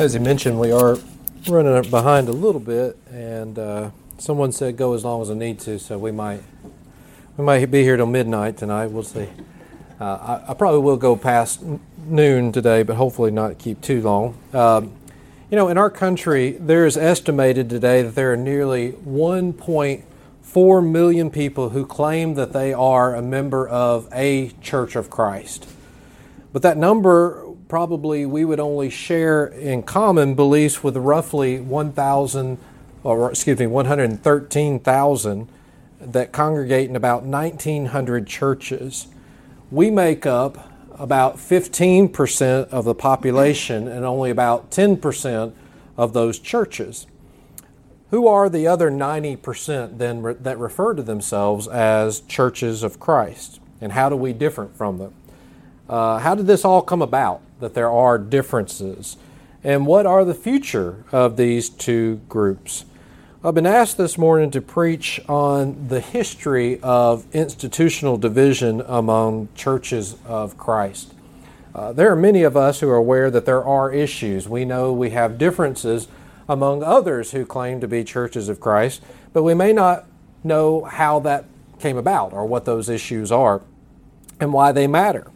As he mentioned, we are running behind a little bit, and uh, someone said go as long as I need to, so we might we might be here till midnight tonight. We'll see. Uh, I, I, probably will go past noon today, but hopefully not keep too long. Um, you know, in our country, there is estimated today that there are nearly 1.4 million people who claim that they are a member of a Church of Christ. But that number probably we would only share in common beliefs with roughly 1,000, or excuse me, 113,000 that congregate in about 1,900 churches. We make up about 15% of the population and only about 10% of those churches. Who are the other 90% then that refer to themselves as churches of Christ? And how do we differ from them? Uh, how did this all come about? That there are differences. And what are the future of these two groups? I've been asked this morning to preach on the history of institutional division among churches of Christ. Uh, there are many of us who are aware that there are issues. We know we have differences among others who claim to be churches of Christ, but we may not know how that came about or what those issues are and why they matter.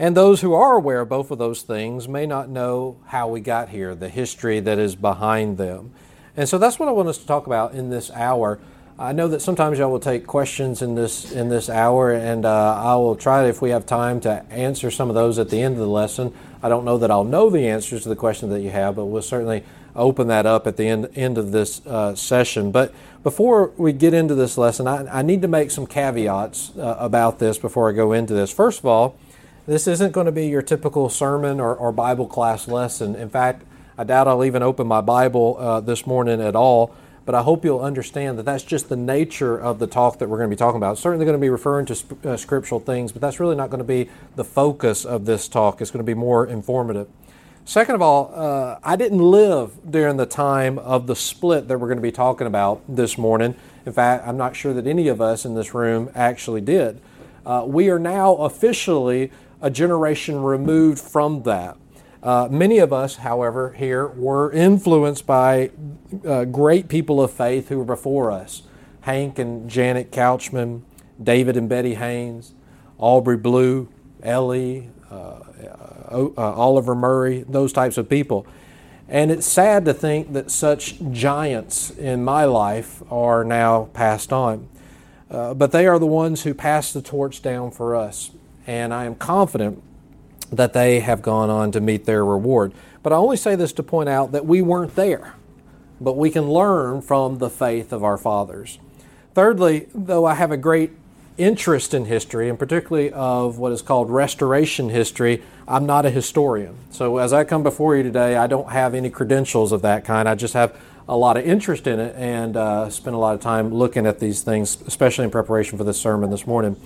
And those who are aware of both of those things may not know how we got here, the history that is behind them. And so that's what I want us to talk about in this hour. I know that sometimes y'all will take questions in this in this hour, and uh, I will try, if we have time, to answer some of those at the end of the lesson. I don't know that I'll know the answers to the questions that you have, but we'll certainly open that up at the end end of this uh, session. But before we get into this lesson, I, I need to make some caveats uh, about this before I go into this. First of all. This isn't going to be your typical sermon or, or Bible class lesson. In fact, I doubt I'll even open my Bible uh, this morning at all, but I hope you'll understand that that's just the nature of the talk that we're going to be talking about. It's certainly going to be referring to sp- uh, scriptural things, but that's really not going to be the focus of this talk. It's going to be more informative. Second of all, uh, I didn't live during the time of the split that we're going to be talking about this morning. In fact, I'm not sure that any of us in this room actually did. Uh, we are now officially a generation removed from that. Uh, many of us, however, here were influenced by uh, great people of faith who were before us Hank and Janet Couchman, David and Betty Haynes, Aubrey Blue, Ellie, uh, uh, uh, Oliver Murray, those types of people. And it's sad to think that such giants in my life are now passed on. Uh, but they are the ones who passed the torch down for us and I am confident that they have gone on to meet their reward. But I only say this to point out that we weren't there, but we can learn from the faith of our fathers. Thirdly, though I have a great interest in history, and particularly of what is called restoration history, I'm not a historian. So as I come before you today, I don't have any credentials of that kind. I just have a lot of interest in it and uh, spend a lot of time looking at these things, especially in preparation for this sermon this morning.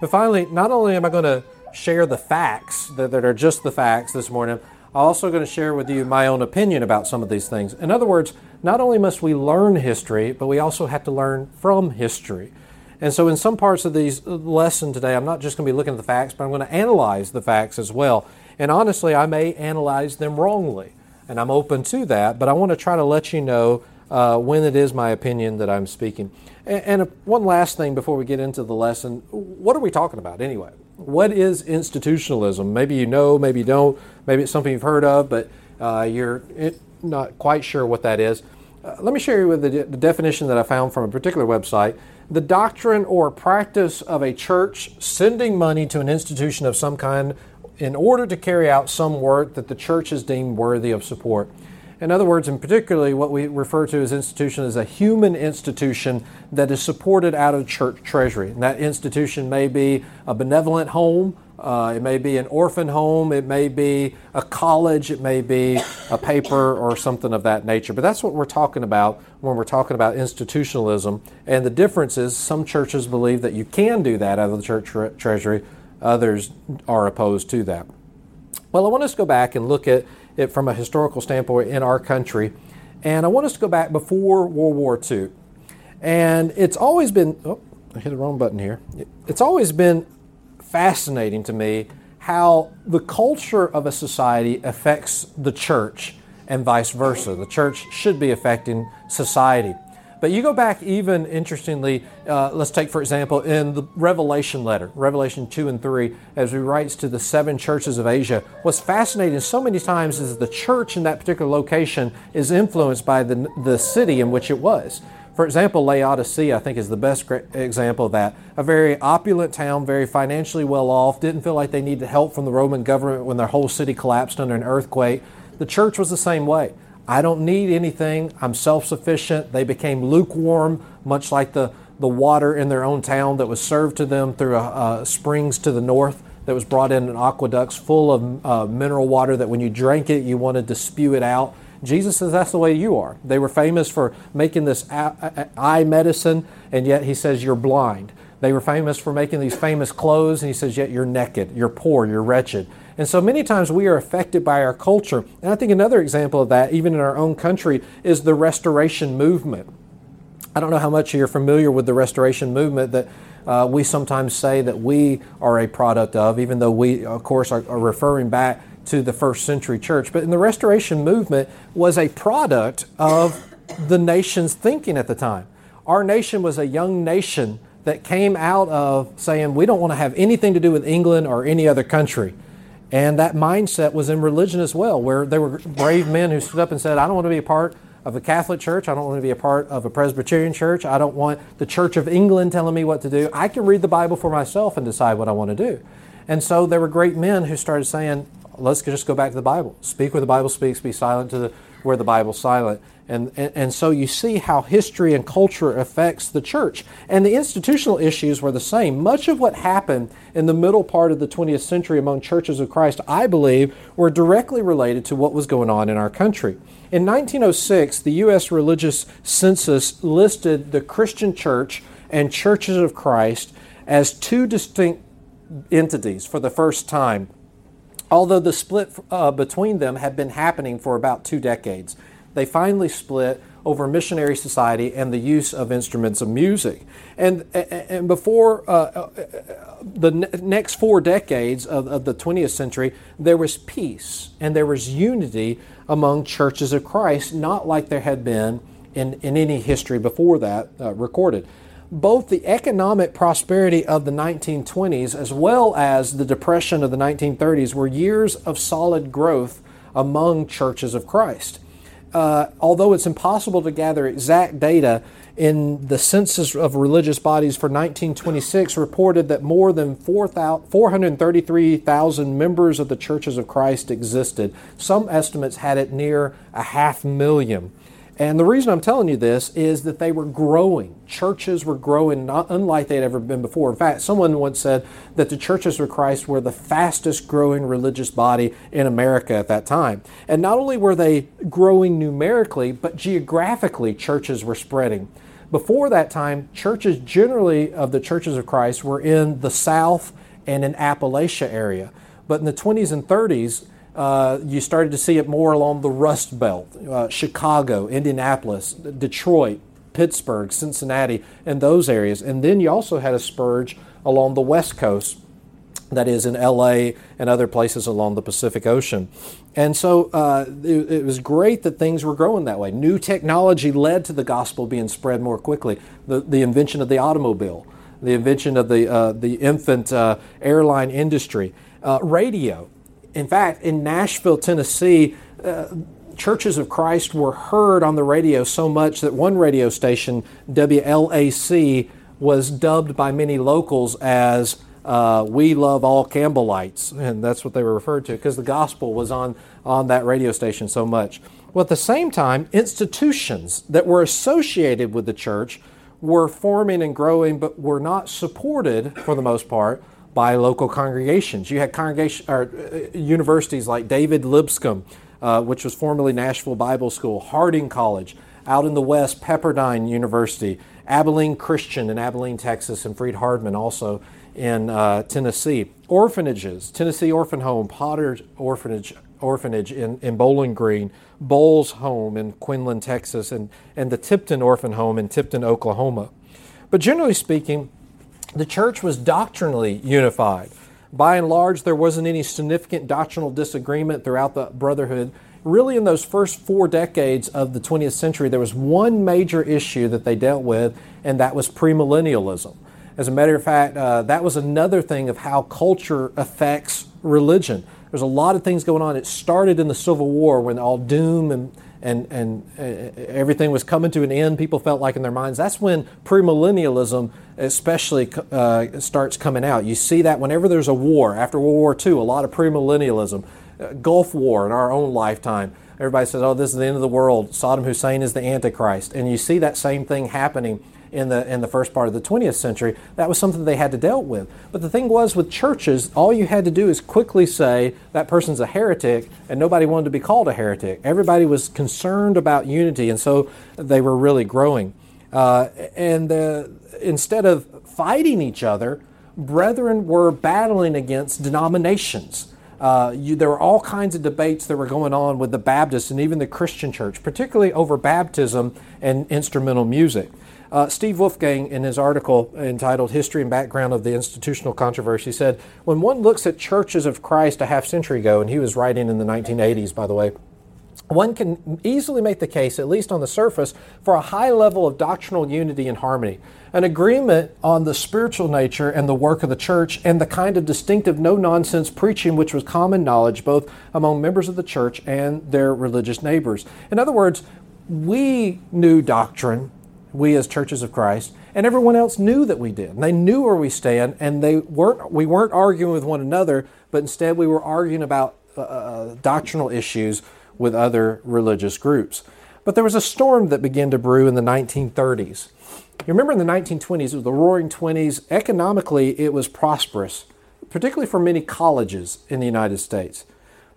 But finally, not only am I going to share the facts that, that are just the facts this morning, I'm also going to share with you my own opinion about some of these things. In other words, not only must we learn history, but we also have to learn from history. And so, in some parts of these uh, lesson today, I'm not just going to be looking at the facts, but I'm going to analyze the facts as well. And honestly, I may analyze them wrongly, and I'm open to that. But I want to try to let you know uh, when it is my opinion that I'm speaking. And, and one last thing before we get into the lesson what are we talking about anyway? What is institutionalism? Maybe you know, maybe you don't, maybe it's something you've heard of, but uh, you're not quite sure what that is. Uh, let me share you with the, the definition that I found from a particular website. The doctrine or practice of a church sending money to an institution of some kind in order to carry out some work that the church is deemed worthy of support. In other words, and particularly what we refer to as institution is a human institution that is supported out of church treasury. And that institution may be a benevolent home, uh, it may be an orphan home, it may be a college, it may be a paper or something of that nature. But that's what we're talking about when we're talking about institutionalism. And the difference is some churches believe that you can do that out of the church tre- treasury, others are opposed to that. Well, I want us to go back and look at it from a historical standpoint in our country. And I want us to go back before World War II. And it's always been, oh, I hit the wrong button here. It's always been fascinating to me how the culture of a society affects the church and vice versa. The church should be affecting society. But you go back even interestingly, uh, let's take for example in the Revelation letter, Revelation 2 and 3, as he writes to the seven churches of Asia. What's fascinating so many times is the church in that particular location is influenced by the, the city in which it was. For example, Laodicea, I think, is the best example of that. A very opulent town, very financially well off, didn't feel like they needed help from the Roman government when their whole city collapsed under an earthquake. The church was the same way. I don't need anything. I'm self sufficient. They became lukewarm, much like the, the water in their own town that was served to them through a, a springs to the north that was brought in in aqueducts full of uh, mineral water that when you drank it, you wanted to spew it out. Jesus says that's the way you are. They were famous for making this eye medicine, and yet he says you're blind. They were famous for making these famous clothes, and he says, yet you're naked, you're poor, you're wretched. And so many times we are affected by our culture. And I think another example of that, even in our own country, is the restoration movement. I don't know how much you're familiar with the restoration movement that uh, we sometimes say that we are a product of, even though we, of course, are, are referring back to the first century church. But in the restoration movement was a product of the nation's thinking at the time. Our nation was a young nation that came out of saying we don't want to have anything to do with England or any other country. And that mindset was in religion as well, where there were brave men who stood up and said, I don't want to be a part of a Catholic church. I don't want to be a part of a Presbyterian church. I don't want the Church of England telling me what to do. I can read the Bible for myself and decide what I want to do. And so there were great men who started saying, let's just go back to the Bible. Speak where the Bible speaks, be silent to the, where the Bible's silent. And, and, and, so you see how history and culture affects the church. And the institutional issues were the same. Much of what happened in the middle part of the 20th century among churches of Christ, I believe, were directly related to what was going on in our country. In 1906, the U.S. Religious Census listed the Christian church and churches of Christ as two distinct entities for the first time, although the split uh, between them had been happening for about two decades they finally split over missionary society and the use of instruments of music. And, and before uh, uh the next four decades of, of, the 20th century, there was peace and there was unity among churches of Christ, not like there had been in, in any history before that uh, recorded. Both the economic prosperity of the 1920s as well as the depression of the 1930s were years of solid growth among churches of Christ uh, although it's impossible to gather exact data, in the census of religious bodies for 1926 reported that more than 433,000 members of the churches of Christ existed. Some estimates had it near a half million. And the reason I'm telling you this is that they were growing. Churches were growing not unlike they'd ever been before. In fact, someone once said that the churches of Christ were the fastest growing religious body in America at that time. And not only were they growing numerically, but geographically, churches were spreading. Before that time, churches generally of the churches of Christ were in the South and in Appalachia area. But in the 20s and 30s, uh, you started to see it more along the Rust Belt, uh, Chicago, Indianapolis, Detroit, Pittsburgh, Cincinnati, and those areas. And then you also had a spurge along the West Coast, that is in LA and other places along the Pacific Ocean. And so uh, it, it, was great that things were growing that way. New technology led to the gospel being spread more quickly. The, the invention of the automobile, the invention of the, uh, the infant uh, airline industry, uh, radio in fact, in Nashville, Tennessee, uh, churches of Christ were heard on the radio so much that one radio station, WLAC, was dubbed by many locals as uh, "We Love All Campbellites," and that's what they were referred to because the gospel was on on that radio station so much. Well, at the same time, institutions that were associated with the church were forming and growing, but were not supported for the most part by local congregations. You had congregation or uh, universities like David Lipscomb, uh, which was formerly Nashville Bible School, Harding College, out in the West, Pepperdine University, Abilene Christian in Abilene, Texas, and Freed Hardeman also in uh, Tennessee. Orphanages, Tennessee Orphan Home, Potter's Orphanage, Orphanage in, in Bowling Green, Boles Home in Quinlan, Texas, and, and the Tipton Orphan Home in Tipton, Oklahoma. But generally speaking, the church was doctrinally unified. By and large, there wasn't any significant doctrinal disagreement throughout the brotherhood. really in those first four decades of the 20th century, there was one major issue that they dealt with, and that was premillennialism. As a matter of fact, uh, that was another thing of how culture affects religion. There's a lot of things going on. It started in the Civil War when all doom and and, and uh, everything was coming to an end, people felt like in their minds. That's when premillennialism, especially, uh, starts coming out. You see that whenever there's a war, after World War II, a lot of premillennialism. Uh, Gulf War in our own lifetime. Everybody says, oh, this is the end of the world. Saddam Hussein is the Antichrist. And you see that same thing happening in the in the first part of the 20th century. That was something they had to deal with. But the thing was with churches, all you had to do is quickly say that person's a heretic, and nobody wanted to be called a heretic. Everybody was concerned about unity, and so they were really growing. Uh, and instead of fighting each other, brethren were battling against denominations. Uh, you, there were all kinds of debates that were going on with the Baptists and even the Christian church, particularly over baptism and instrumental music. Uh, Steve Wolfgang, in his article entitled History and Background of the Institutional Controversy, said when one looks at churches of Christ a half century ago, and he was writing in the 1980s, by the way, one can easily make the case, at least on the surface, for a high level of doctrinal unity and harmony, an agreement on the spiritual nature and the work of the church, and the kind of distinctive no nonsense preaching which was common knowledge both among members of the church and their religious neighbors. In other words, we knew doctrine, we as churches of Christ, and everyone else knew that we did. And they knew where we stand, and they weren't. We weren't arguing with one another, but instead we were arguing about uh, uh doctrinal issues with other religious groups. But there was a storm that began to brew in the 1930s. You remember in the 1920s, it was the Roaring Twenties. Economically, it was prosperous, particularly for many colleges in the United States.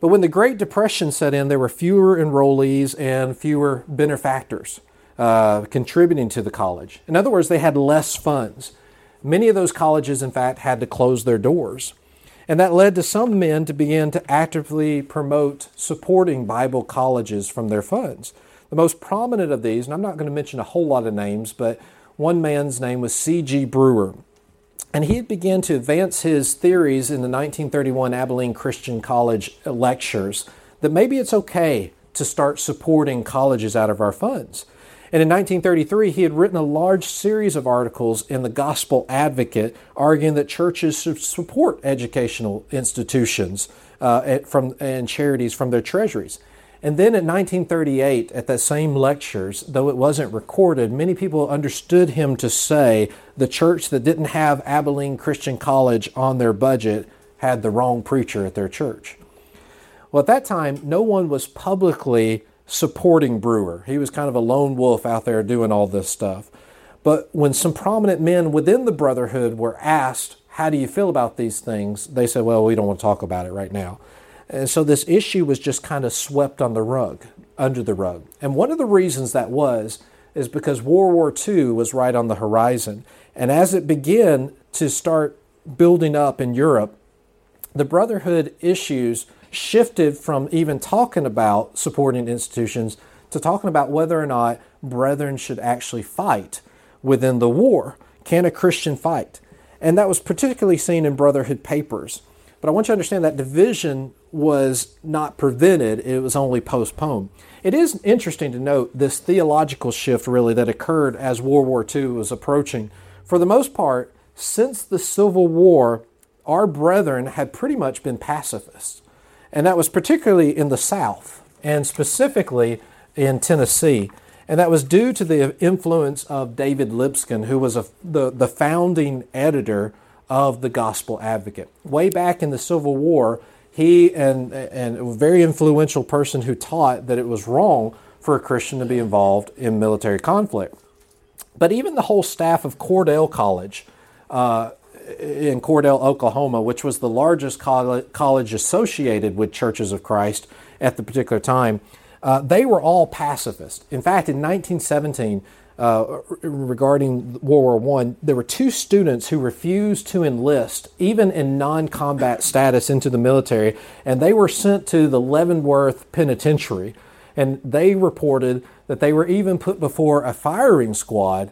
But when the Great Depression set in, there were fewer enrollees and fewer benefactors uh, contributing to the college. In other words, they had less funds. Many of those colleges, in fact, had to close their doors. And that led to some men to begin to actively promote supporting Bible colleges from their funds. The most prominent of these, and I'm not going to mention a whole lot of names, but one man's name was C.G. Brewer. And he began to advance his theories in the 1931 Abilene Christian College lectures that maybe it's okay to start supporting colleges out of our funds. And in 1933, he had written a large series of articles in the Gospel Advocate arguing that churches should support educational institutions uh, from, and charities from their treasuries. And then in 1938, at the same lectures, though it wasn't recorded, many people understood him to say the church that didn't have Abilene Christian College on their budget had the wrong preacher at their church. Well, at that time, no one was publicly supporting Brewer. He was kind of a lone wolf out there doing all this stuff. But when some prominent men within the Brotherhood were asked, How do you feel about these things? they said, Well, we don't want to talk about it right now. And so this issue was just kind of swept on the rug, under the rug. And one of the reasons that was is because World War II was right on the horizon. And as it began to start building up in Europe, the Brotherhood issues shifted from even talking about supporting institutions to talking about whether or not brethren should actually fight within the war. Can a Christian fight? And that was particularly seen in Brotherhood papers. But I want you to understand that division was not prevented, it was only postponed. It is interesting to note this theological shift, really, that occurred as World War II was approaching. For the most part, since the Civil War, our brethren had pretty much been pacifists. And that was particularly in the South and specifically in Tennessee. And that was due to the influence of David Lipscomb, who was a, the, the founding editor of the Gospel Advocate. Way back in the Civil War, he and, and a very influential person who taught that it was wrong for a Christian to be involved in military conflict. But even the whole staff of Cordell College uh, in Cordell, Oklahoma, which was the largest college associated with Churches of Christ at the particular time, uh, they were all pacifist. In fact, in 1917, uh, regarding World War I, there were two students who refused to enlist, even in non combat status, into the military, and they were sent to the Leavenworth Penitentiary. And they reported that they were even put before a firing squad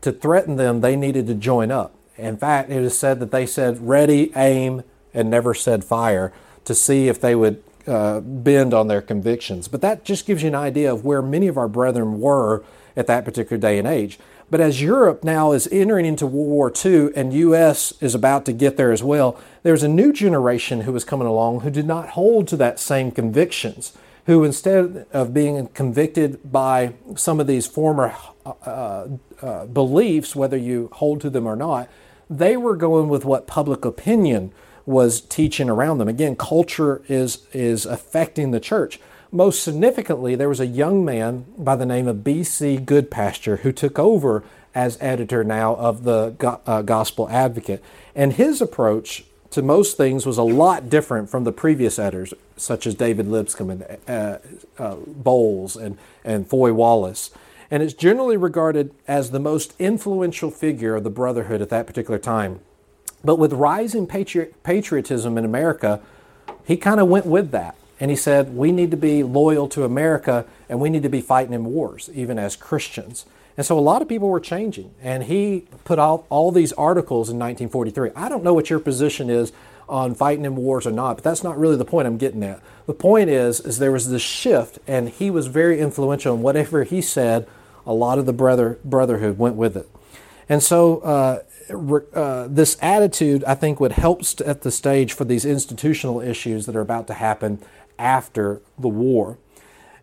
to threaten them they needed to join up. In fact, it is said that they said ready, aim, and never said fire to see if they would uh, bend on their convictions. But that just gives you an idea of where many of our brethren were at that particular day and age. But as Europe now is entering into World War II and U.S. is about to get there as well, there's a new generation who is coming along who did not hold to that same convictions, who instead of being convicted by some of these former uh, uh, beliefs, whether you hold to them or not, they were going with what public opinion was teaching around them. Again, culture is is affecting the church. Most significantly, there was a young man by the name of B.C. Goodpasture who took over as editor now of the uh, Gospel Advocate. And his approach to most things was a lot different from the previous editors, such as David Lipscomb and uh, uh, Boles and, and Foy Wallace. And it's generally regarded as the most influential figure of the Brotherhood at that particular time. But with rising patri- patriotism in America, he kind of went with that. And he said, we need to be loyal to America and we need to be fighting in wars, even as Christians. And so a lot of people were changing. And he put out all these articles in 1943. I don't know what your position is on fighting in wars or not, but that's not really the point I'm getting at. The point is, is there was this shift, and he was very influential, in whatever he said, a lot of the brother brotherhood went with it. And so uh, uh, this attitude, I think, would help set the stage for these institutional issues that are about to happen after the war.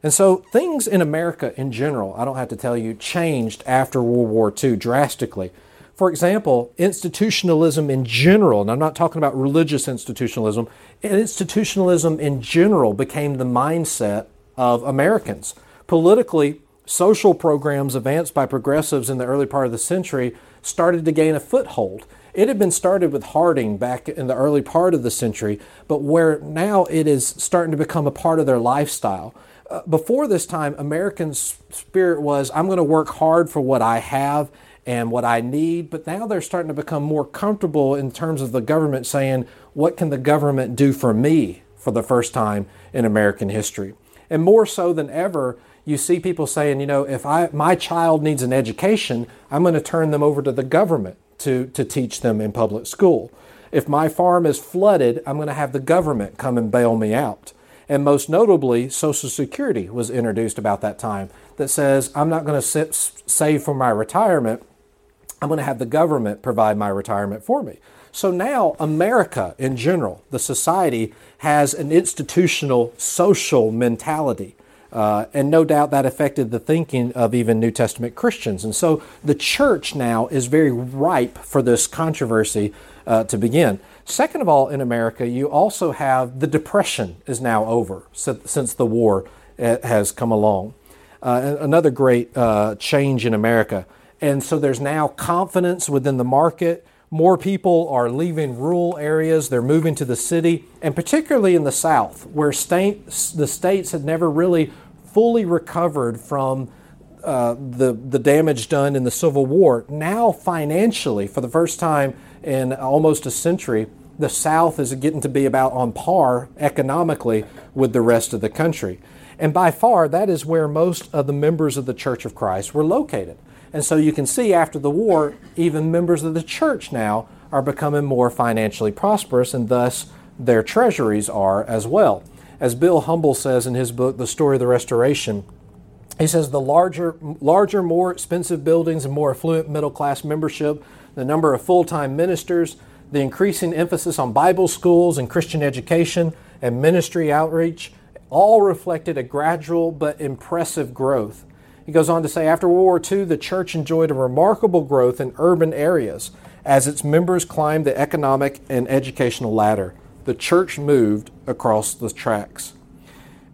And so things in America in general, I don't have to tell you, changed after World War II drastically. For example, institutionalism in general, and I'm not talking about religious institutionalism, institutionalism in general became the mindset of Americans. Politically, social programs advanced by progressives in the early part of the century started to gain a foothold. It had been started with Harding back in the early part of the century, but where now it is starting to become a part of their lifestyle. Uh, before this time, American spirit was I'm going to work hard for what I have and what I need, but now they're starting to become more comfortable in terms of the government saying, What can the government do for me for the first time in American history? And more so than ever, you see people saying, you know, if I, my child needs an education, I'm going to turn them over to the government to, to teach them in public school. If my farm is flooded, I'm going to have the government come and bail me out. And most notably, Social Security was introduced about that time that says, I'm not going to save for my retirement. I'm going to have the government provide my retirement for me. So now, America in general, the society, has an institutional social mentality uh, and no doubt that affected the thinking of even New Testament Christians. And so the church now is very ripe for this controversy uh, to begin. Second of all, in America, you also have the Depression is now over since the war uh, has come along. Uh, another great uh, change in America. And so there's now confidence within the market. More people are leaving rural areas, they're moving to the city, and particularly in the South, where state, the states had never really fully recovered from uh, the, the damage done in the Civil War. Now, financially, for the first time in almost a century, the South is getting to be about on par economically with the rest of the country. And by far, that is where most of the members of the Church of Christ were located. And so you can see after the war, even members of the church now are becoming more financially prosperous, and thus their treasuries are as well. As Bill Humble says in his book, The Story of the Restoration, he says the larger, larger, more expensive buildings and more affluent middle class membership, the number of full time ministers, the increasing emphasis on Bible schools and Christian education and ministry outreach, all reflected a gradual but impressive growth. He goes on to say after World War II, the church enjoyed a remarkable growth in urban areas as its members climbed the economic and educational ladder. The church moved across the tracks.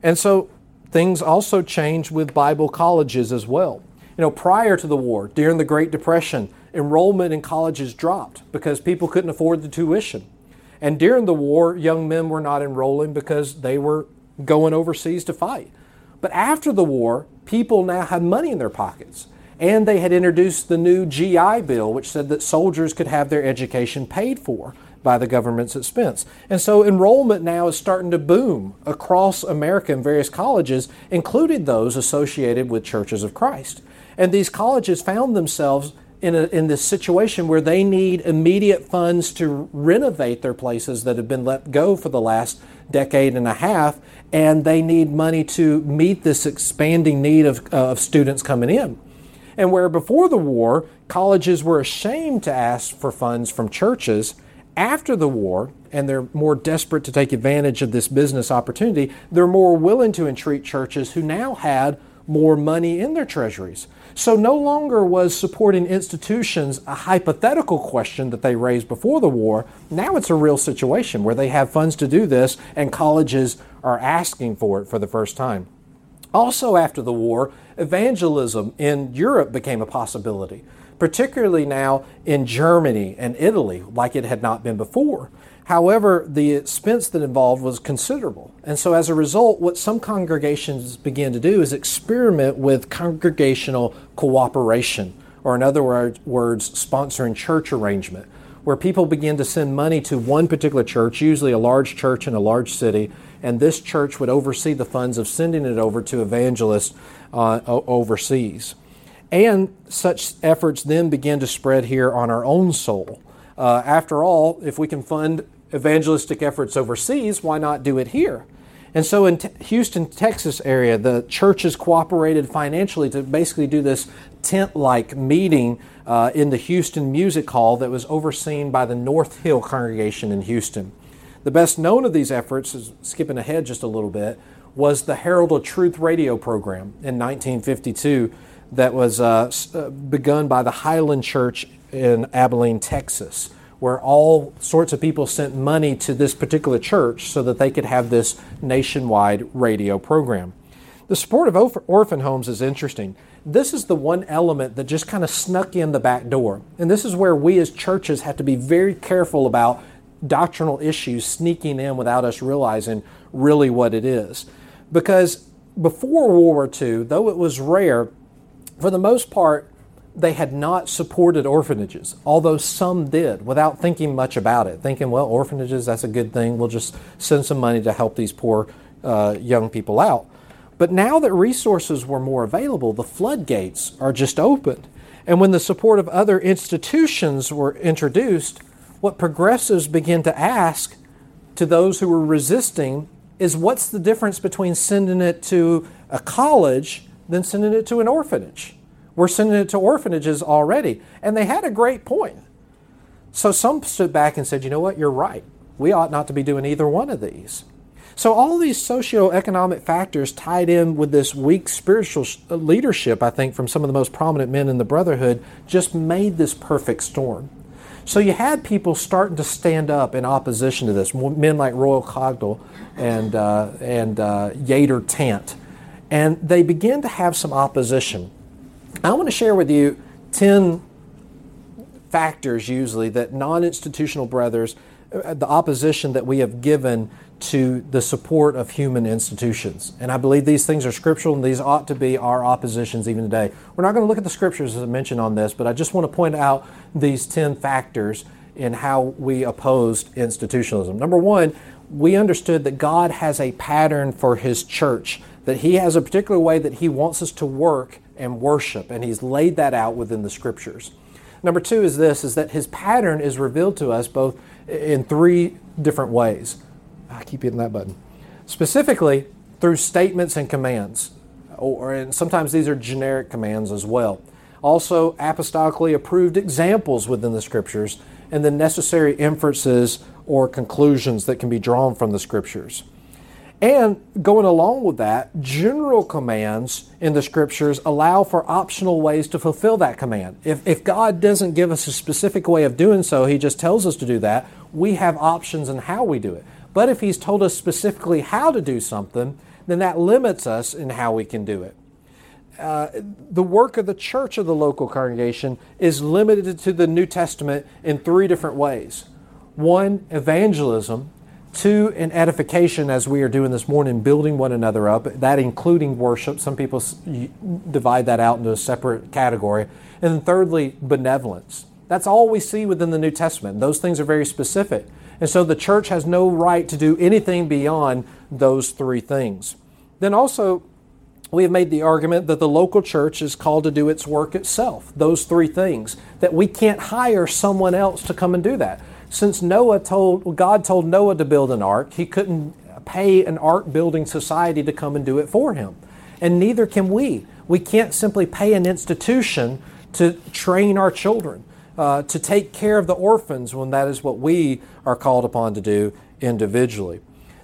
And so things also changed with Bible colleges as well. You know, prior to the war, during the Great Depression, enrollment in colleges dropped because people couldn't afford the tuition. And during the war, young men were not enrolling because they were going overseas to fight. But after the war, people now had money in their pockets. And they had introduced the new GI Bill, which said that soldiers could have their education paid for by the government's expense. And so enrollment now is starting to boom across America in various colleges, including those associated with churches of Christ. And these colleges found themselves in, a, in this situation where they need immediate funds to renovate their places that have been let go for the last decade and a half, and they need money to meet this expanding need of, uh, of students coming in. And where before the war, colleges were ashamed to ask for funds from churches, after the war, and they're more desperate to take advantage of this business opportunity, they're more willing to entreat churches who now had more money in their treasuries. So no longer was supporting institutions a hypothetical question that they raised before the war. Now it's a real situation where they have funds to do this and colleges are asking for it for the first time. Also, after the war, evangelism in Europe became a possibility, particularly now in Germany and Italy, like it had not been before. However, the expense that involved was considerable. And so, as a result, what some congregations began to do is experiment with congregational cooperation, or in other words, sponsoring church arrangement, where people begin to send money to one particular church, usually a large church in a large city, and this church would oversee the funds of sending it over to evangelists uh, overseas. And such efforts then begin to spread here on our own soul. Uh, after all, if we can fund evangelistic efforts overseas, why not do it here? And so in Houston, Texas area, the churches cooperated financially to basically do this tent-like meeting uh, in the Houston Music Hall that was overseen by the North Hill congregation in Houston. The best known of these efforts, is skipping ahead just a little bit, was the Herald of Truth radio program in 1952 that was uh, uh, begun by the Highland Church in Abilene, Texas where all sorts of people sent money to this particular church so that they could have this nationwide radio program. The support of orphan homes is interesting. This is the one element that just kind of snuck in the back door. And this is where we as churches have to be very careful about doctrinal issues sneaking in without us realizing really what it is. Because before World War II, though it was rare, for the most part, they had not supported orphanages, although some did without thinking much about it, thinking, well, orphanages, that's a good thing. We'll just send some money to help these poor uh, young people out. But now that resources were more available, the floodgates are just opened. And when the support of other institutions were introduced, what progressives begin to ask to those who were resisting is what's the difference between sending it to a college than sending it to an orphanage? We're sending it to orphanages already. And they had a great point. So some stood back and said, you know what, you're right. We ought not to be doing either one of these. So all these socio-economic factors tied in with this weak spiritual uh, leadership, I think, from some of the most prominent men in the Brotherhood, just made this perfect storm. So you had people starting to stand up in opposition to this, men like Royal Cogdill and, uh, and uh, Yater Tant. And they begin to have some opposition. I want to share with you 10 factors usually that non institutional brothers, uh, the opposition that we have given to the support of human institutions. And I believe these things are scriptural and these ought to be our oppositions even today. We're not going to look at the scriptures as I mentioned on this, but I just want to point out these 10 factors in how we opposed institutionalism. Number one, we understood that God has a pattern for His church, that He has a particular way that He wants us to work and worship, and he's laid that out within the scriptures. Number two is this is that his pattern is revealed to us both in three different ways. I keep hitting that button. Specifically, through statements and commands, or and sometimes these are generic commands as well. Also, apostolically approved examples within the scriptures, and the necessary inferences or conclusions that can be drawn from the scriptures. And going along with that, general commands in the scriptures allow for optional ways to fulfill that command. If, if God doesn't give us a specific way of doing so, He just tells us to do that, we have options in how we do it. But if He's told us specifically how to do something, then that limits us in how we can do it. Uh, the work of the church of the local congregation is limited to the New Testament in three different ways. One, evangelism, Two, in edification, as we are doing this morning, building one another up, that including worship. Some people divide that out into a separate category. And then thirdly, benevolence. That's all we see within the New Testament. Those things are very specific. And so the church has no right to do anything beyond those three things. Then also, we have made the argument that the local church is called to do its work itself, those three things, that we can't hire someone else to come and do that since Noah told God told Noah to build an ark, he couldn't pay an ark building society to come and do it for him. And neither can we. We can't simply pay an institution to train our children, uh, to take care of the orphans when that is what we are called upon to do individually.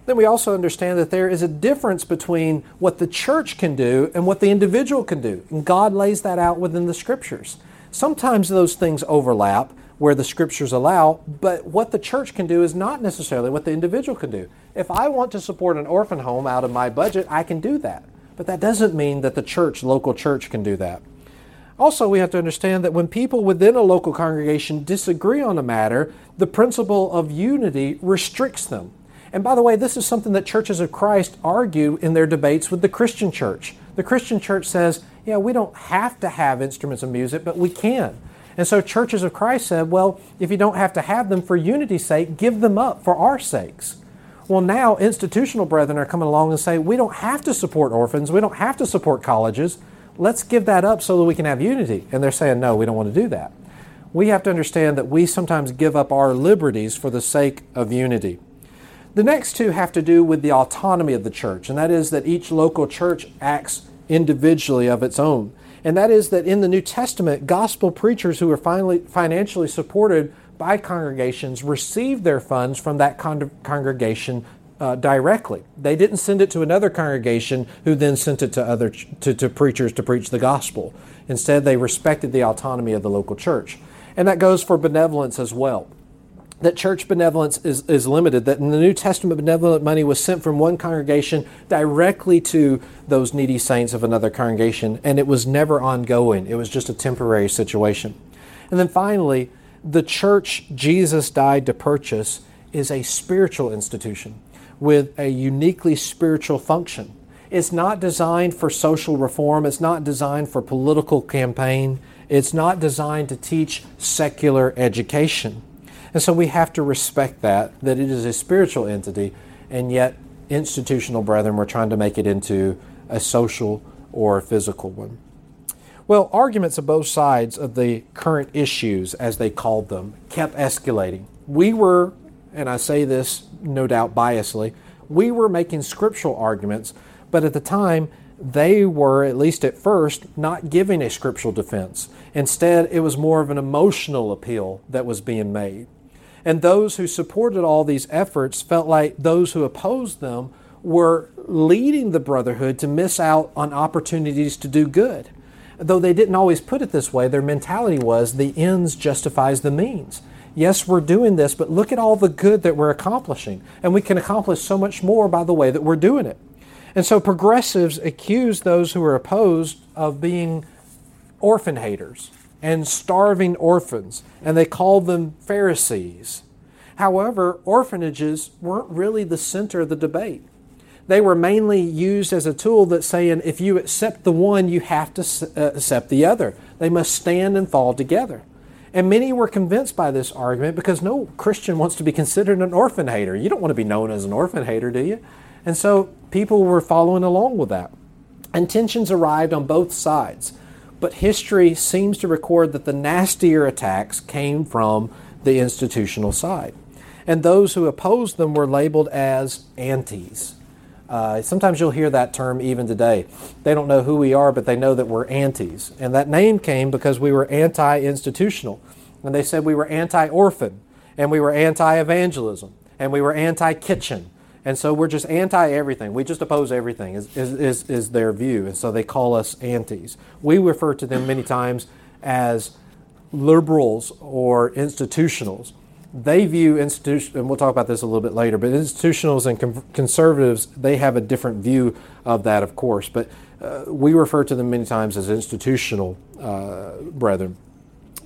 Then we also understand that there is a difference between what the church can do and what the individual can do. And God lays that out within the scriptures. Sometimes those things overlap where the scriptures allow, but what the church can do is not necessarily what the individual can do. If I want to support an orphan home out of my budget, I can do that. But that doesn't mean that the church, local church, can do that. Also, we have to understand that when people within a local congregation disagree on a matter, the principle of unity restricts them. And by the way, this is something that churches of Christ argue in their debates with the Christian church. The Christian church says, yeah, we don't have to have instruments of music, but we can. And so churches of Christ said, well, if you don't have to have them for unity's sake, give them up for our sakes. Well, now institutional brethren are coming along and say, we don't have to support orphans, we don't have to support colleges. Let's give that up so that we can have unity. And they're saying, no, we don't want to do that. We have to understand that we sometimes give up our liberties for the sake of unity. The next two have to do with the autonomy of the church, and that is that each local church acts individually of its own and that is that in the New Testament, gospel preachers who were finally financially supported by congregations received their funds from that con- congregation uh, directly. They didn't send it to another congregation who then sent it to other ch- to, to preachers to preach the gospel. Instead, they respected the autonomy of the local church, and that goes for benevolence as well that church benevolence is, is limited, that in the New Testament, benevolent money was sent from one congregation directly to those needy saints of another congregation, and it was never ongoing. It was just a temporary situation. And then finally, the church Jesus died to purchase is a spiritual institution with a uniquely spiritual function. It's not designed for social reform, it's not designed for political campaign, it's not designed to teach secular education. And so we have to respect that, that it is a spiritual entity, and yet institutional brethren, we're trying to make it into a social or physical one. Well, arguments of both sides of the current issues, as they called them, kept escalating. We were, and I say this no doubt biasly, we were making scriptural arguments, but at the time, they were, at least at first, not giving a scriptural defense. Instead, it was more of an emotional appeal that was being made. And those who supported all these efforts felt like those who opposed them were leading the brotherhood to miss out on opportunities to do good. Though they didn't always put it this way, their mentality was the ends justifies the means. Yes, we're doing this, but look at all the good that we're accomplishing. And we can accomplish so much more by the way that we're doing it. And so progressives accuse those who are opposed of being orphan haters and starving orphans, and they called them Pharisees. However, orphanages weren't really the center of the debate. They were mainly used as a tool that saying if you accept the one, you have to uh, accept the other. They must stand and fall together. And many were convinced by this argument because no Christian wants to be considered an orphan hater. You don't want to be known as an orphan hater, do you? And so people were following along with that. And tensions arrived on both sides but history seems to record that the nastier attacks came from the institutional side. And those who opposed them were labeled as antis. Uh, sometimes you'll hear that term even today. They don't know who we are, but they know that we're antis. And that name came because we were anti institutional. And they said we were anti orphan, and we were anti evangelism, and we were anti kitchen, and so we're just anti everything. We just oppose everything, is, is, is, is, their view. And so they call us antis. We refer to them many times as liberals or institutionals. They view institution, and we'll talk about this a little bit later, but institutionals and conservatives, they have a different view of that, of course. But uh, we refer to them many times as institutional uh, brethren.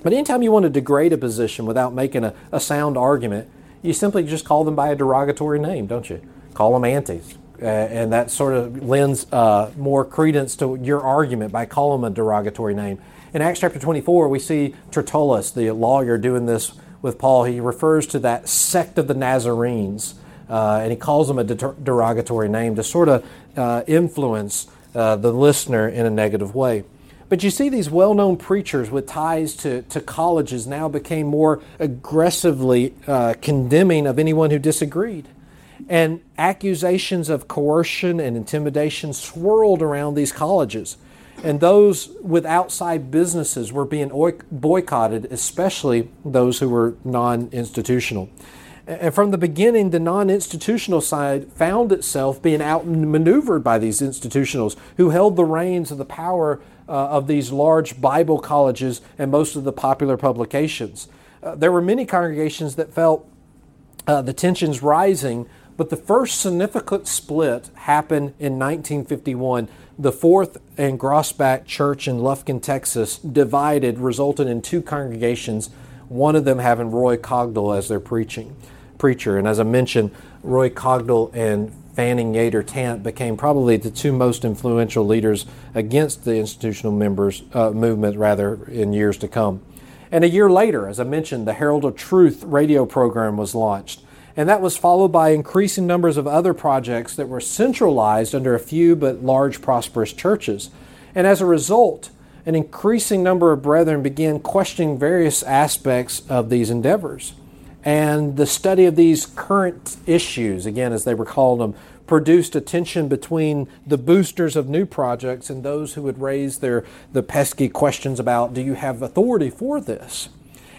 But anytime you want to degrade a position without making a, a sound argument, you simply just call them by a derogatory name, don't you? Call them antis. Uh, and that sort of lends uh, more credence to your argument by calling them a derogatory name. In Acts chapter 24, we see Tertullus, the lawyer, doing this with Paul. He refers to that sect of the Nazarenes, uh, and he calls them a de- derogatory name to sort of uh, influence uh, the listener in a negative way. But you see, these well known preachers with ties to, to colleges now became more aggressively condemning of anyone who disagreed. And accusations of coercion and intimidation swirled around these colleges. And those with outside businesses were being boycotted, especially those who were non institutional. And from the beginning, the non institutional side found itself being outmaneuvered by these institutionals who held the reins of the power uh, of these large Bible colleges and most of the popular publications. Uh, there were many congregations that felt uh, the tensions rising, but the first significant split happened in 1951. The Fourth and Groesbeck Church in Lufkin, Texas, divided, resulted in two congregations, one of them having Roy Cogdill as their preaching preacher. And as I mentioned, Roy Cogdill and Fanning Yater Tant became probably the two most influential leaders against the institutional members uh, movement, rather, in years to come. And a year later, as I mentioned, the Herald of Truth radio program was launched. And that was followed by increasing numbers of other projects that were centralized under a few but large, prosperous churches. And as a result, an increasing number of brethren began questioning various aspects of these endeavors. And the study of these current issues, again, as they were called them, produced a tension between the boosters of new projects and those who would raise their the pesky questions about do you have authority for this?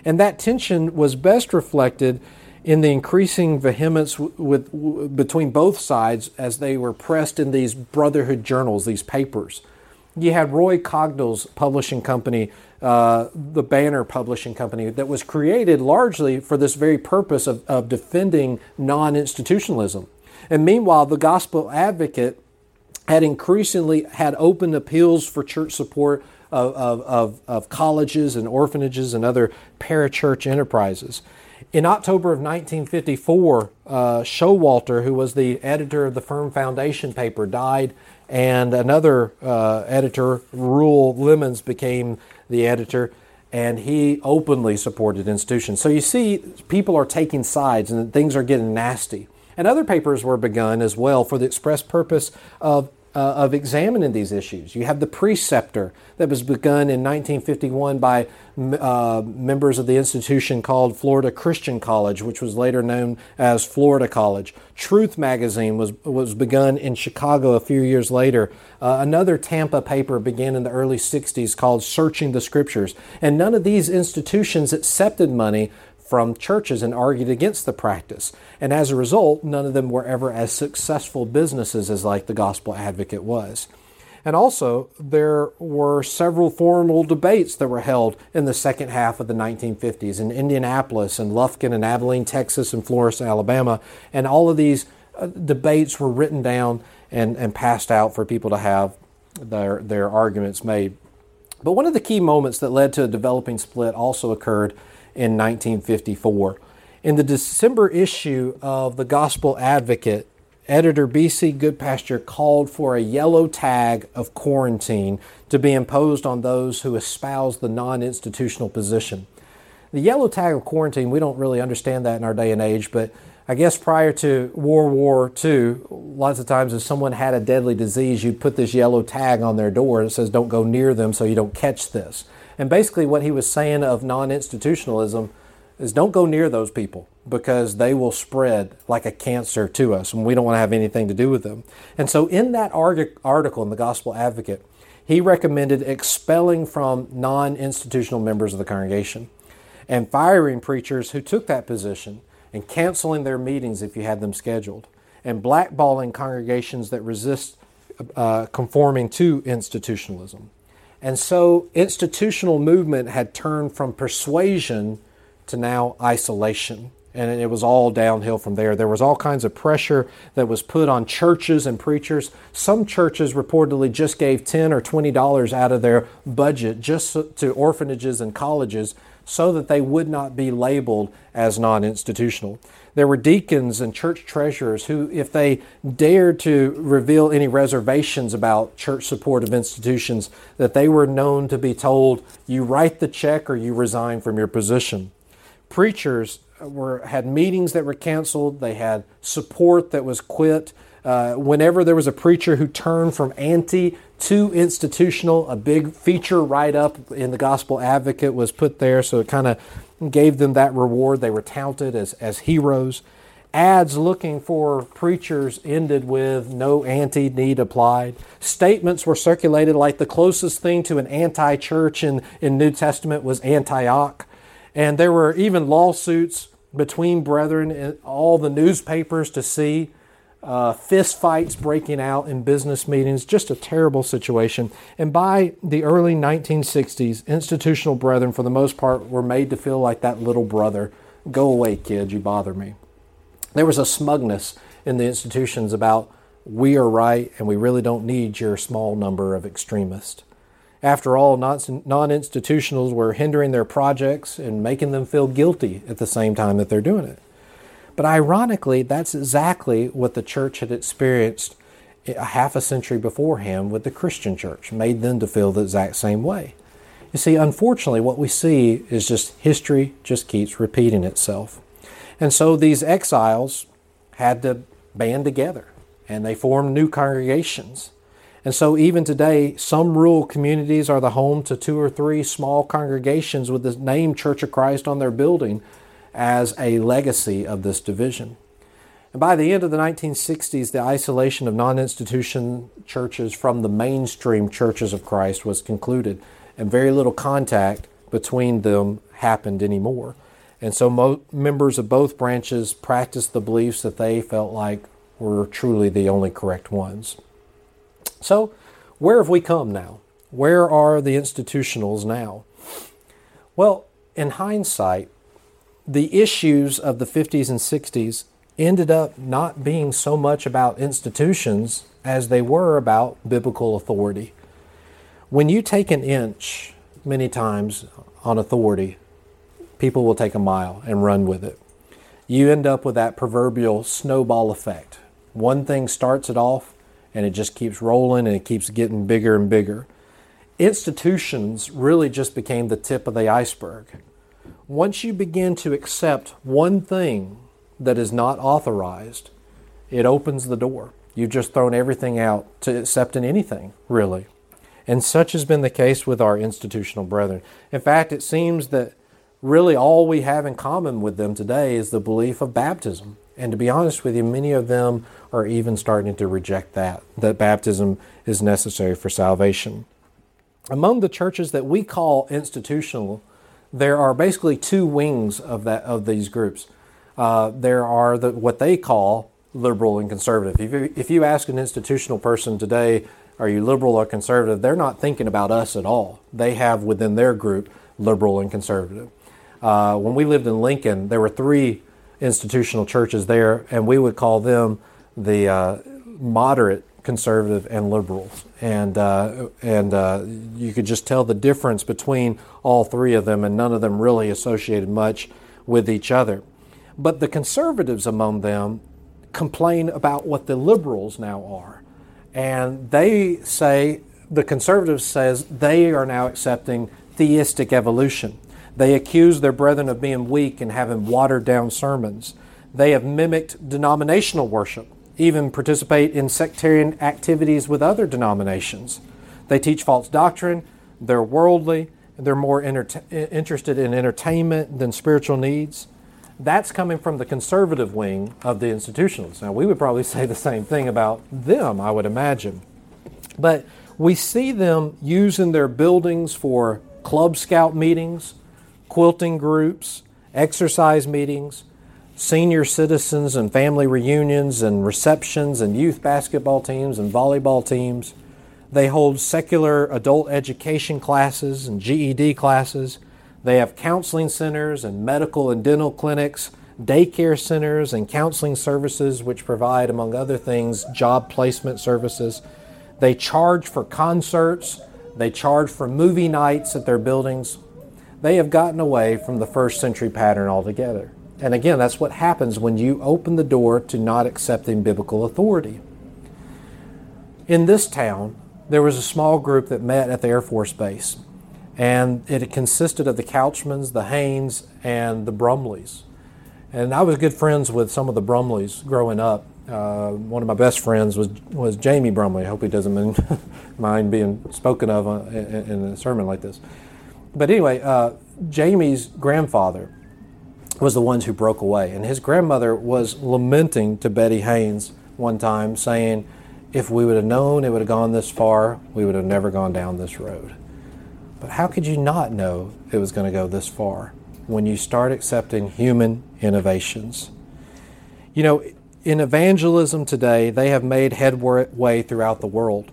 And that tension was best reflected in the increasing vehemence with, with, between both sides as they were pressed in these brotherhood journals, these papers. You had Roy Cogdill's publishing company, uh, the Banner Publishing Company, that was created largely for this very purpose of, of defending non institutionalism. And meanwhile, the gospel advocate had increasingly had open appeals for church support of, of, of colleges and orphanages and other parachurch enterprises. In October of 1954, uh, Showalter, who was the editor of the Firm Foundation paper, died, and another uh, editor, Reuel Lemons, became the editor, and he openly supported institutions. So you see, people are taking sides, and things are getting nasty. And other papers were begun as well for the express purpose of, uh, of examining these issues. You have the Preceptor that was begun in 1951 by uh, members of the institution called Florida Christian College, which was later known as Florida College. Truth Magazine was, was begun in Chicago a few years later. Uh, another Tampa paper began in the early 60s called Searching the Scriptures. And none of these institutions accepted money from churches and argued against the practice. And as a result, none of them were ever as successful businesses as like the Gospel Advocate was. And also, there were several formal debates that were held in the second half of the 1950s in Indianapolis and Lufkin and Abilene, Texas and Florence, Alabama. And all of these uh, debates were written down and, and passed out for people to have their, their arguments made. But one of the key moments that led to a developing split also occurred in 1954. In the December issue of the Gospel Advocate, editor B.C. Goodpasture called for a yellow tag of quarantine to be imposed on those who espouse the non institutional position. The yellow tag of quarantine, we don't really understand that in our day and age, but I guess prior to World War II, lots of times if someone had a deadly disease, you'd put this yellow tag on their door that says, Don't go near them so you don't catch this. And basically, what he was saying of non institutionalism is don't go near those people because they will spread like a cancer to us and we don't want to have anything to do with them. And so, in that article in the Gospel Advocate, he recommended expelling from non institutional members of the congregation and firing preachers who took that position and canceling their meetings if you had them scheduled and blackballing congregations that resist uh, conforming to institutionalism. And so institutional movement had turned from persuasion to now isolation. And it was all downhill from there. There was all kinds of pressure that was put on churches and preachers. Some churches reportedly just gave 10 or $20 out of their budget just to orphanages and colleges so that they would not be labeled as non institutional. There were deacons and church treasurers who, if they dared to reveal any reservations about church support of institutions, that they were known to be told, you write the check or you resign from your position. Preachers were, had meetings that were canceled, they had support that was quit. Uh, whenever there was a preacher who turned from anti to institutional, a big feature write up in the Gospel Advocate was put there, so it kind of gave them that reward. They were touted as, as heroes. Ads looking for preachers ended with no anti need applied. Statements were circulated like the closest thing to an anti church in, in New Testament was Antioch. And there were even lawsuits between brethren in all the newspapers to see uh, fist fights breaking out in business meetings, just a terrible situation. And by the early 1960s, institutional brethren, for the most part, were made to feel like that little brother. Go away, kid, you bother me. There was a smugness in the institutions about we are right and we really don't need your small number of extremists. After all, non institutionals were hindering their projects and making them feel guilty at the same time that they're doing it. But ironically, that's exactly what the church had experienced a half a century beforehand with the Christian church, made them to feel the exact same way. You see, unfortunately, what we see is just history just keeps repeating itself. And so these exiles had to band together and they formed new congregations. And so even today, some rural communities are the home to two or three small congregations with the name Church of Christ on their building as a legacy of this division. And by the end of the 1960s, the isolation of non institution churches from the mainstream churches of Christ was concluded, and very little contact between them happened anymore. And so mo- members of both branches practiced the beliefs that they felt like were truly the only correct ones. So, where have we come now? Where are the institutionals now? Well, in hindsight, the issues of the 50s and 60s ended up not being so much about institutions as they were about biblical authority. When you take an inch many times on authority, people will take a mile and run with it. You end up with that proverbial snowball effect. One thing starts it off and it just keeps rolling and it keeps getting bigger and bigger. Institutions really just became the tip of the iceberg. Once you begin to accept one thing that is not authorized, it opens the door. You've just thrown everything out to accepting anything, really. And such has been the case with our institutional brethren. In fact, it seems that really all we have in common with them today is the belief of baptism. And to be honest with you, many of them are even starting to reject that, that baptism is necessary for salvation. Among the churches that we call institutional, there are basically two wings of that of these groups. Uh, there are the, what they call liberal and conservative. If you, if you ask an institutional person today, are you liberal or conservative? They're not thinking about us at all. They have within their group liberal and conservative. Uh, when we lived in Lincoln, there were three institutional churches there, and we would call them the uh, moderate conservative and liberals, and uh, and uh, you could just tell the difference between all three of them, and none of them really associated much with each other. But the conservatives among them complain about what the liberals now are, and they say the conservatives says they are now accepting theistic evolution. They accuse their brethren of being weak and having watered down sermons. They have mimicked denominational worship, even participate in sectarian activities with other denominations. They teach false doctrine, they're worldly, they're more interested in entertainment than spiritual needs. That's coming from the conservative wing of the institutionalists. Now, we would probably say the same thing about them, I would imagine. But we see them using their buildings for cub scout meetings, quilting groups, exercise meetings, senior citizens and family reunions and receptions and youth basketball teams and volleyball teams. They hold secular adult education classes and GED classes. They have counseling centers and medical and dental clinics, daycare centers and counseling services, which provide, among other things, job placement services. They charge for concerts. They charge for movie nights at their buildings they have gotten away from the first century pattern altogether. And again, that's what happens when you open the door to not accepting biblical authority. In this town, there was a small group that met at the Air Force Base, and it consisted of the Couchmans, the Haynes, and the Brumleys. And I was good friends with some of the Brumleys growing up. Uh, one of my best friends was was Jamie Brumley. I hope he doesn't mind being spoken of uh, in a sermon like this but anyway, uh, Jamie's grandfather was the ones who broke away. And his grandmother was lamenting to Betty Haynes one time, saying, If we would have known it would have gone this far, we would have never gone down this road. But how could you not know it was going to go this far when you start accepting human innovations? You know, in evangelism today, they have made headway throughout the world.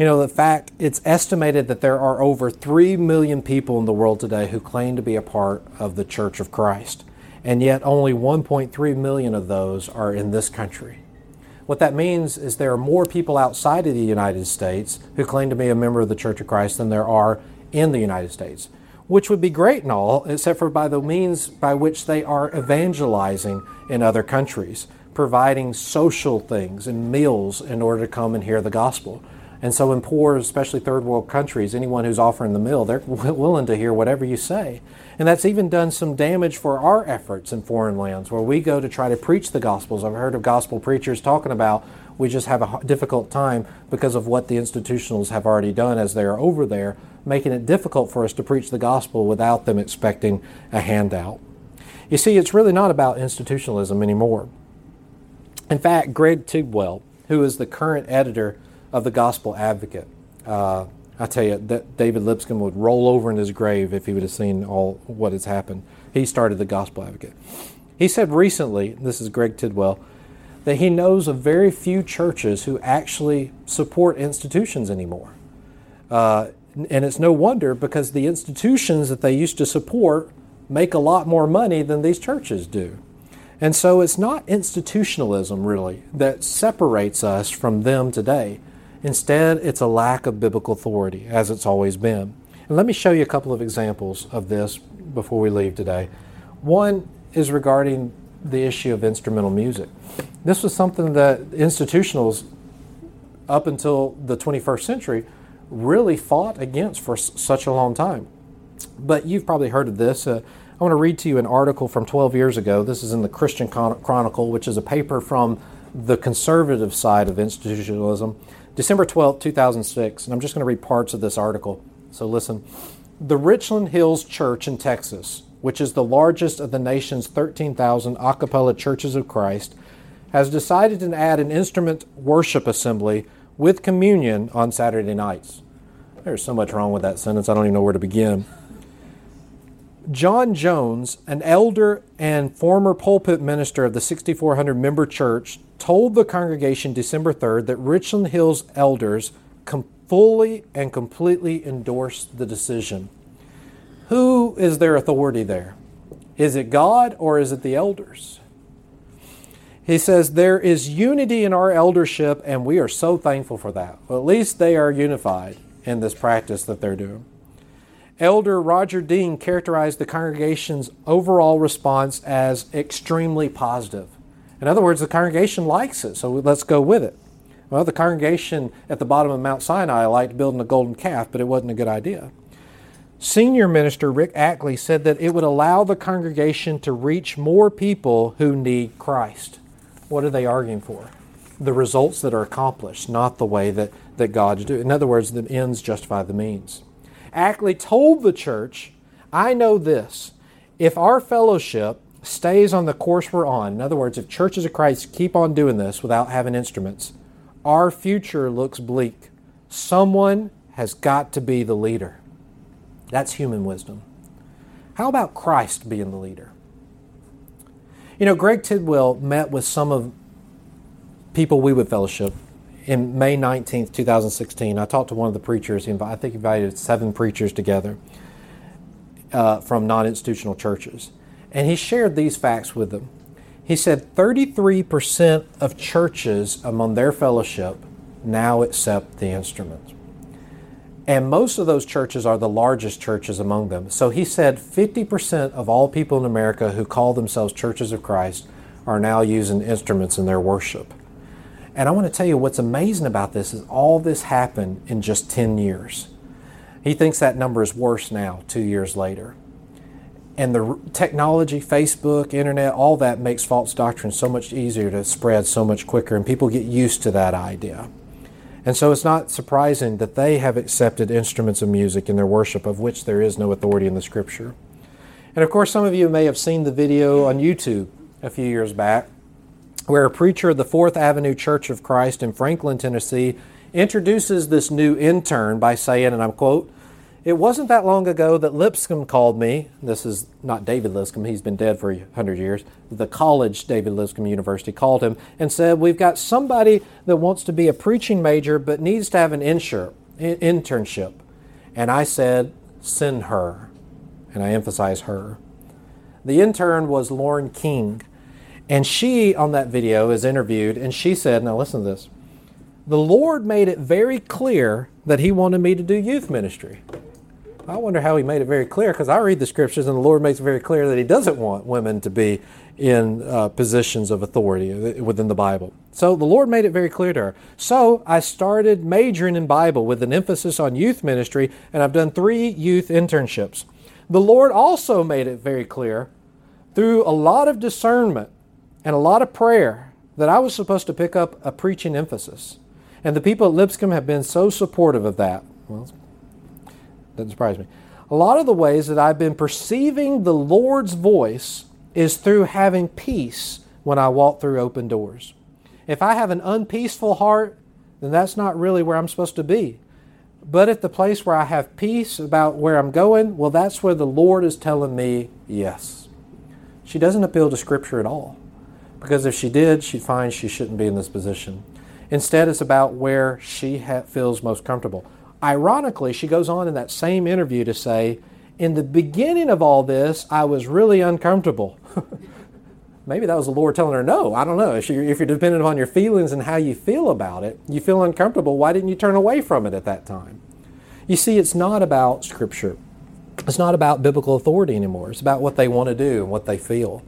You know, the fact it's estimated that there are over 3 million people in the world today who claim to be a part of the Church of Christ, and yet only 1.3 million of those are in this country. What that means is there are more people outside of the United States who claim to be a member of the Church of Christ than there are in the United States, which would be great and all, except for by the means by which they are evangelizing in other countries providing social things and meals in order to come and hear the gospel. And so, in poor, especially third world countries, anyone who's offering the meal, they're willing to hear whatever you say. And that's even done some damage for our efforts in foreign lands where we go to try to preach the gospels. I've heard of gospel preachers talking about we just have a difficult time because of what the institutionals have already done as they are over there, making it difficult for us to preach the gospel without them expecting a handout. You see, it's really not about institutionalism anymore. In fact, Greg Tidwell, who is the current editor of the Gospel Advocate, uh, I tell you, that David Lipscomb would roll over in his grave if he would have seen all what has happened. He started the Gospel Advocate. He said recently, this is Greg Tidwell, that he knows of very few churches who actually support institutions anymore. Uh, and it's no wonder because the institutions that they used to support make a lot more money than these churches do. And so it's not institutionalism really that separates us from them today. Instead, it's a lack of biblical authority, as it's always been. And let me show you a couple of examples of this before we leave today. One is regarding the issue of instrumental music. This was something that institutionals, up until the 21st century, really fought against for s- such a long time. But you've probably heard of this. Uh, I want to read to you an article from 12 years ago. This is in the Christian Chronicle, which is a paper from the conservative side of institutionalism, December 12, 2006. And I'm just going to read parts of this article. So listen. The Richland Hills Church in Texas, which is the largest of the nation's 13,000 a cappella churches of Christ, has decided to add an instrument worship assembly with communion on Saturday nights. There's so much wrong with that sentence, I don't even know where to begin. John Jones, an elder and former pulpit minister of the 6,400 member church, told the congregation December 3rd that Richland Hills elders fully and completely endorsed the decision. Who is their authority there? Is it God or is it the elders? He says, There is unity in our eldership, and we are so thankful for that. Well, at least they are unified in this practice that they're doing. Elder Roger Dean characterized the congregation's overall response as extremely positive. In other words, the congregation likes it, so let's go with it. Well, the congregation at the bottom of Mount Sinai liked building a golden calf, but it wasn't a good idea. Senior minister Rick Atchley said that it would allow the congregation to reach more people who need Christ. What are they arguing for? The results that are accomplished, not the way that, that God's do. In other words, the ends justify the means. Atchley told the church, I know this. If our fellowship stays on the course we're on, in other words, if churches of Christ keep on doing this without having instruments, our future looks bleak. Someone has got to be the leader. That's human wisdom. How about Christ being the leader? You know, Greg Tidwell met with some of people we would fellowship in May 19th, 2016, I talked to one of the preachers. He invited, I think he invited seven preachers together uh, from non institutional churches. And he shared these facts with them. He said 33% of churches among their fellowship now accept the instruments. And most of those churches are the largest churches among them. So he said 50% of all people in America who call themselves churches of Christ are now using instruments in their worship. And I want to tell you what's amazing about this is all this happened in just 10 years. He thinks that number is worse now, two years later. And the technology, Facebook, internet, all that makes false doctrine so much easier to spread so much quicker, and people get used to that idea. And so it's not surprising that they have accepted instruments of music in their worship of which there is no authority in the scripture. And of course, some of you may have seen the video on YouTube a few years back where a preacher of the Fourth Avenue Church of Christ in Franklin, Tennessee, introduces this new intern by saying, and I'm quote, it wasn't that long ago that Lipscomb called me. This is not David Lipscomb, he's been dead for 100 years. The college, David Lipscomb University, called him and said, We've got somebody that wants to be a preaching major but needs to have an insur- internship. And I said, Send her. And I emphasize her. The intern was Lauren King. And she, on that video, is interviewed and she said, Now listen to this. The Lord made it very clear that He wanted me to do youth ministry. I wonder how he made it very clear because I read the scriptures and the Lord makes it very clear that he doesn't want women to be in uh, positions of authority within the Bible. So the Lord made it very clear to her. So I started majoring in Bible with an emphasis on youth ministry, and I've done three youth internships. The Lord also made it very clear through a lot of discernment and a lot of prayer that I was supposed to pick up a preaching emphasis. And the people at Lipscomb have been so supportive of that. Well, doesn't surprise me. A lot of the ways that I've been perceiving the Lord's voice is through having peace when I walk through open doors. If I have an unpeaceful heart, then that's not really where I'm supposed to be. But at the place where I have peace about where I'm going, well, that's where the Lord is telling me yes. She doesn't appeal to Scripture at all. Because if she did, she'd find she shouldn't be in this position. Instead, it's about where she ha- feels most comfortable. Ironically, she goes on in that same interview to say, In the beginning of all this, I was really uncomfortable. Maybe that was the Lord telling her no. I don't know. If you're, if you're dependent upon your feelings and how you feel about it, you feel uncomfortable. Why didn't you turn away from it at that time? You see, it's not about Scripture. It's not about biblical authority anymore. It's about what they want to do and what they feel.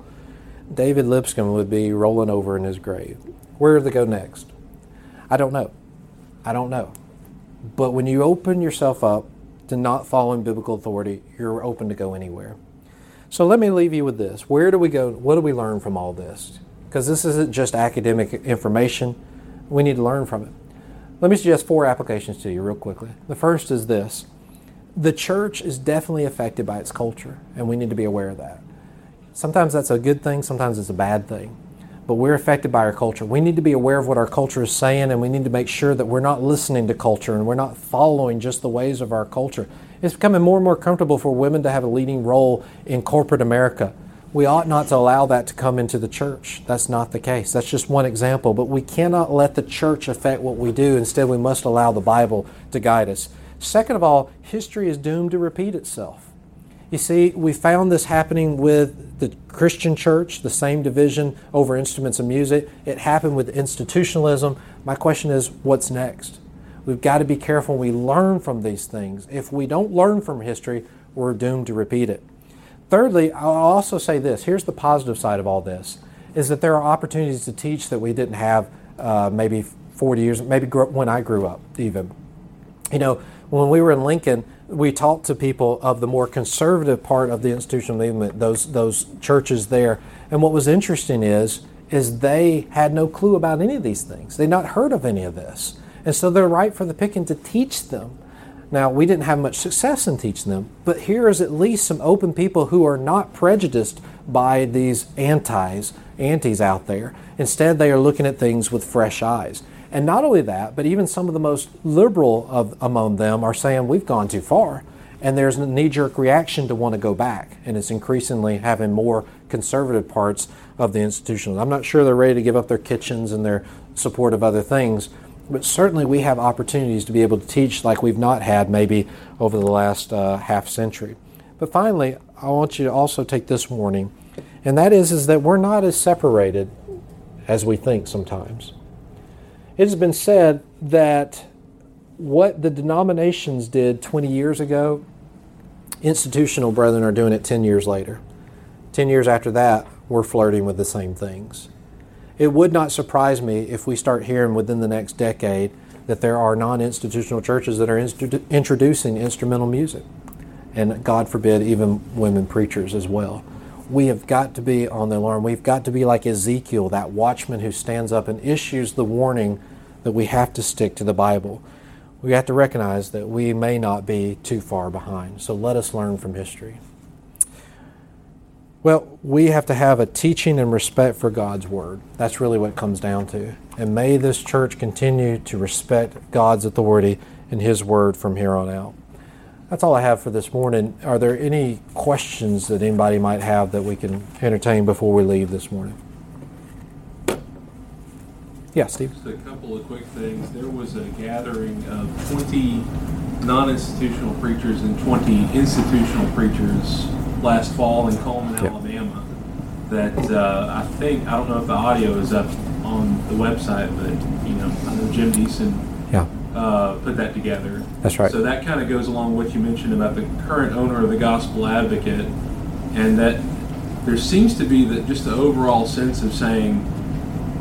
David Lipscomb would be rolling over in his grave. Where do they go next? I don't know. I don't know. But when you open yourself up to not following biblical authority, you're open to go anywhere. So let me leave you with this. Where do we go? What do we learn from all this? Because this isn't just academic information. We need to learn from it. Let me suggest four applications to you real quickly. The first is this the church is definitely affected by its culture, and we need to be aware of that. Sometimes that's a good thing, sometimes it's a bad thing but we're affected by our culture. We need to be aware of what our culture is saying, and we need to make sure that we're not listening to culture and we're not following just the ways of our culture. It's becoming more and more comfortable for women to have a leading role in corporate America. We ought not to allow that to come into the church. That's not the case. That's just one example. But we cannot let the church affect what we do. Instead, we must allow the Bible to guide us. Second of all, history is doomed to repeat itself. You see, we found this happening with the Christian church, the same division over instruments of music. It happened with institutionalism. My question is, what's next? We've got to be careful when we learn from these things. If we don't learn from history, we're doomed to repeat it. Thirdly, I'll also say this here's the positive side of all this is that there are opportunities to teach that we didn't have uh, maybe 40 years, maybe when I grew up, even. You know, when we were in Lincoln, we talked to people of the more conservative part of the institutional movement, those those churches there. And what was interesting is is they had no clue about any of these things. They'd not heard of any of this. And so they're right for the picking to teach them. Now, we didn't have much success in teaching them, but here is at least some open people who are not prejudiced by these antis, antis out there. Instead, they are looking at things with fresh eyes. And not only that, but even some of the most liberal of among them are saying we've gone too far. And there's a knee jerk reaction to want to go back. And it's increasingly having more conservative parts of the institutional. I'm not sure they're ready to give up their kitchens and their support of other things, but certainly we have opportunities to be able to teach like we've not had maybe over the last uh, half century. But finally, I want you to also take this warning, and that is, is that we're not as separated as we think sometimes. It has been said that what the denominations did 20 years ago, institutional brethren are doing it 10 years later. 10 years after that, we're flirting with the same things. It would not surprise me if we start hearing within the next decade that there are non institutional churches that are introducing instrumental music. And God forbid, even women preachers as well we have got to be on the alarm. We've got to be like Ezekiel, that watchman who stands up and issues the warning that we have to stick to the Bible. We have to recognize that we may not be too far behind. So let us learn from history. Well, we have to have a teaching and respect for God's word. That's really what comes down to. And may this church continue to respect God's authority and His word from here on out. That's all I have for this morning. Are there any questions that anybody might have that we can entertain before we leave this morning? Yeah, Steve. Just a couple of quick things. There was a gathering of 20 non-institutional preachers and 20 institutional preachers last fall in Cullman, Yep. Alabama. That uh, I think I don't know if the audio is up on the website, but you know I know Jim Deason Yeah, uh, put that together. That's right. So that kind of goes along with what you mentioned about the current owner of the Gospel Advocate, and that there seems to be that just the overall sense of saying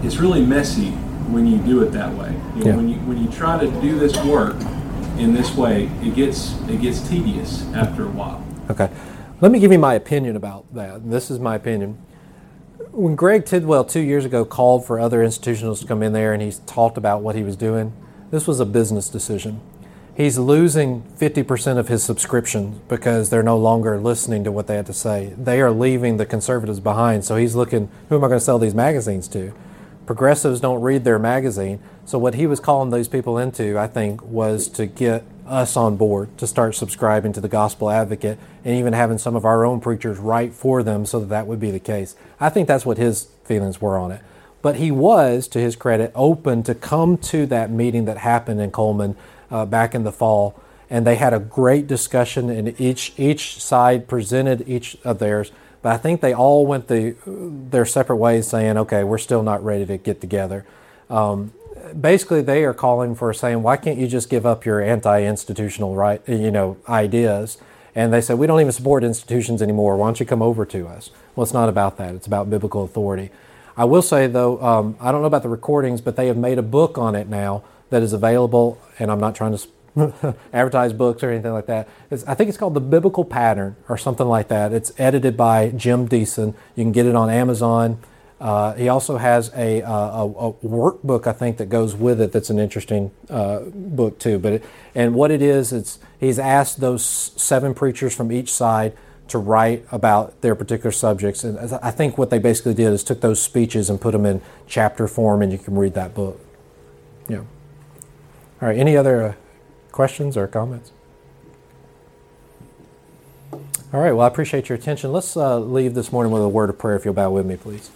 it's really messy when you do it that way. You know, Yeah. When you when you try to do this work in this way, it gets it gets tedious after a while. okay. Let me give you my opinion about that. This is my opinion. When Greg Tidwell two years ago called for other institutionals to come in there and he talked about what he was doing, this was a business decision. He's losing 50% of his subscriptions because they're no longer listening to what they had to say. They are leaving the conservatives behind. So he's looking, who am I going to sell these magazines to? Progressives don't read their magazine. So what he was calling those people into, I think, was to get us on board to start subscribing to the Gospel Advocate and even having some of our own preachers write for them so that that would be the case. I think that's what his feelings were on it. But he was, to his credit, open to come to that meeting that happened in Cullman uh, back in the fall, and they had a great discussion. And each each side presented each of theirs, but I think they all went the their separate ways, saying, "Okay, we're still not ready to get together." Um, basically, they are calling for saying, "Why can't you just give up your anti-institutional right, you know, ideas?" And they said, "We don't even support institutions anymore. Why don't you come over to us?" Well, it's not about that. It's about biblical authority. I will say though, um, I don't know about the recordings, but they have made a book on it now that is available, and I'm not trying to advertise books or anything like that. It's, I think it's called The Biblical Pattern or something like that. It's edited by Jim Deason. You can get it on Amazon. Uh, he also has a, uh, a, a workbook, I think, that goes with it. That's an interesting uh, book too. But it, and what it is, it's he's asked those seven preachers from each side to write about their particular subjects. And I think what they basically did is took those speeches and put them in chapter form, and you can read that book. All right. Any other uh, questions or comments? All right. Well, I appreciate your attention. Let's uh, leave this morning with a word of prayer, if you'll bow with me, please.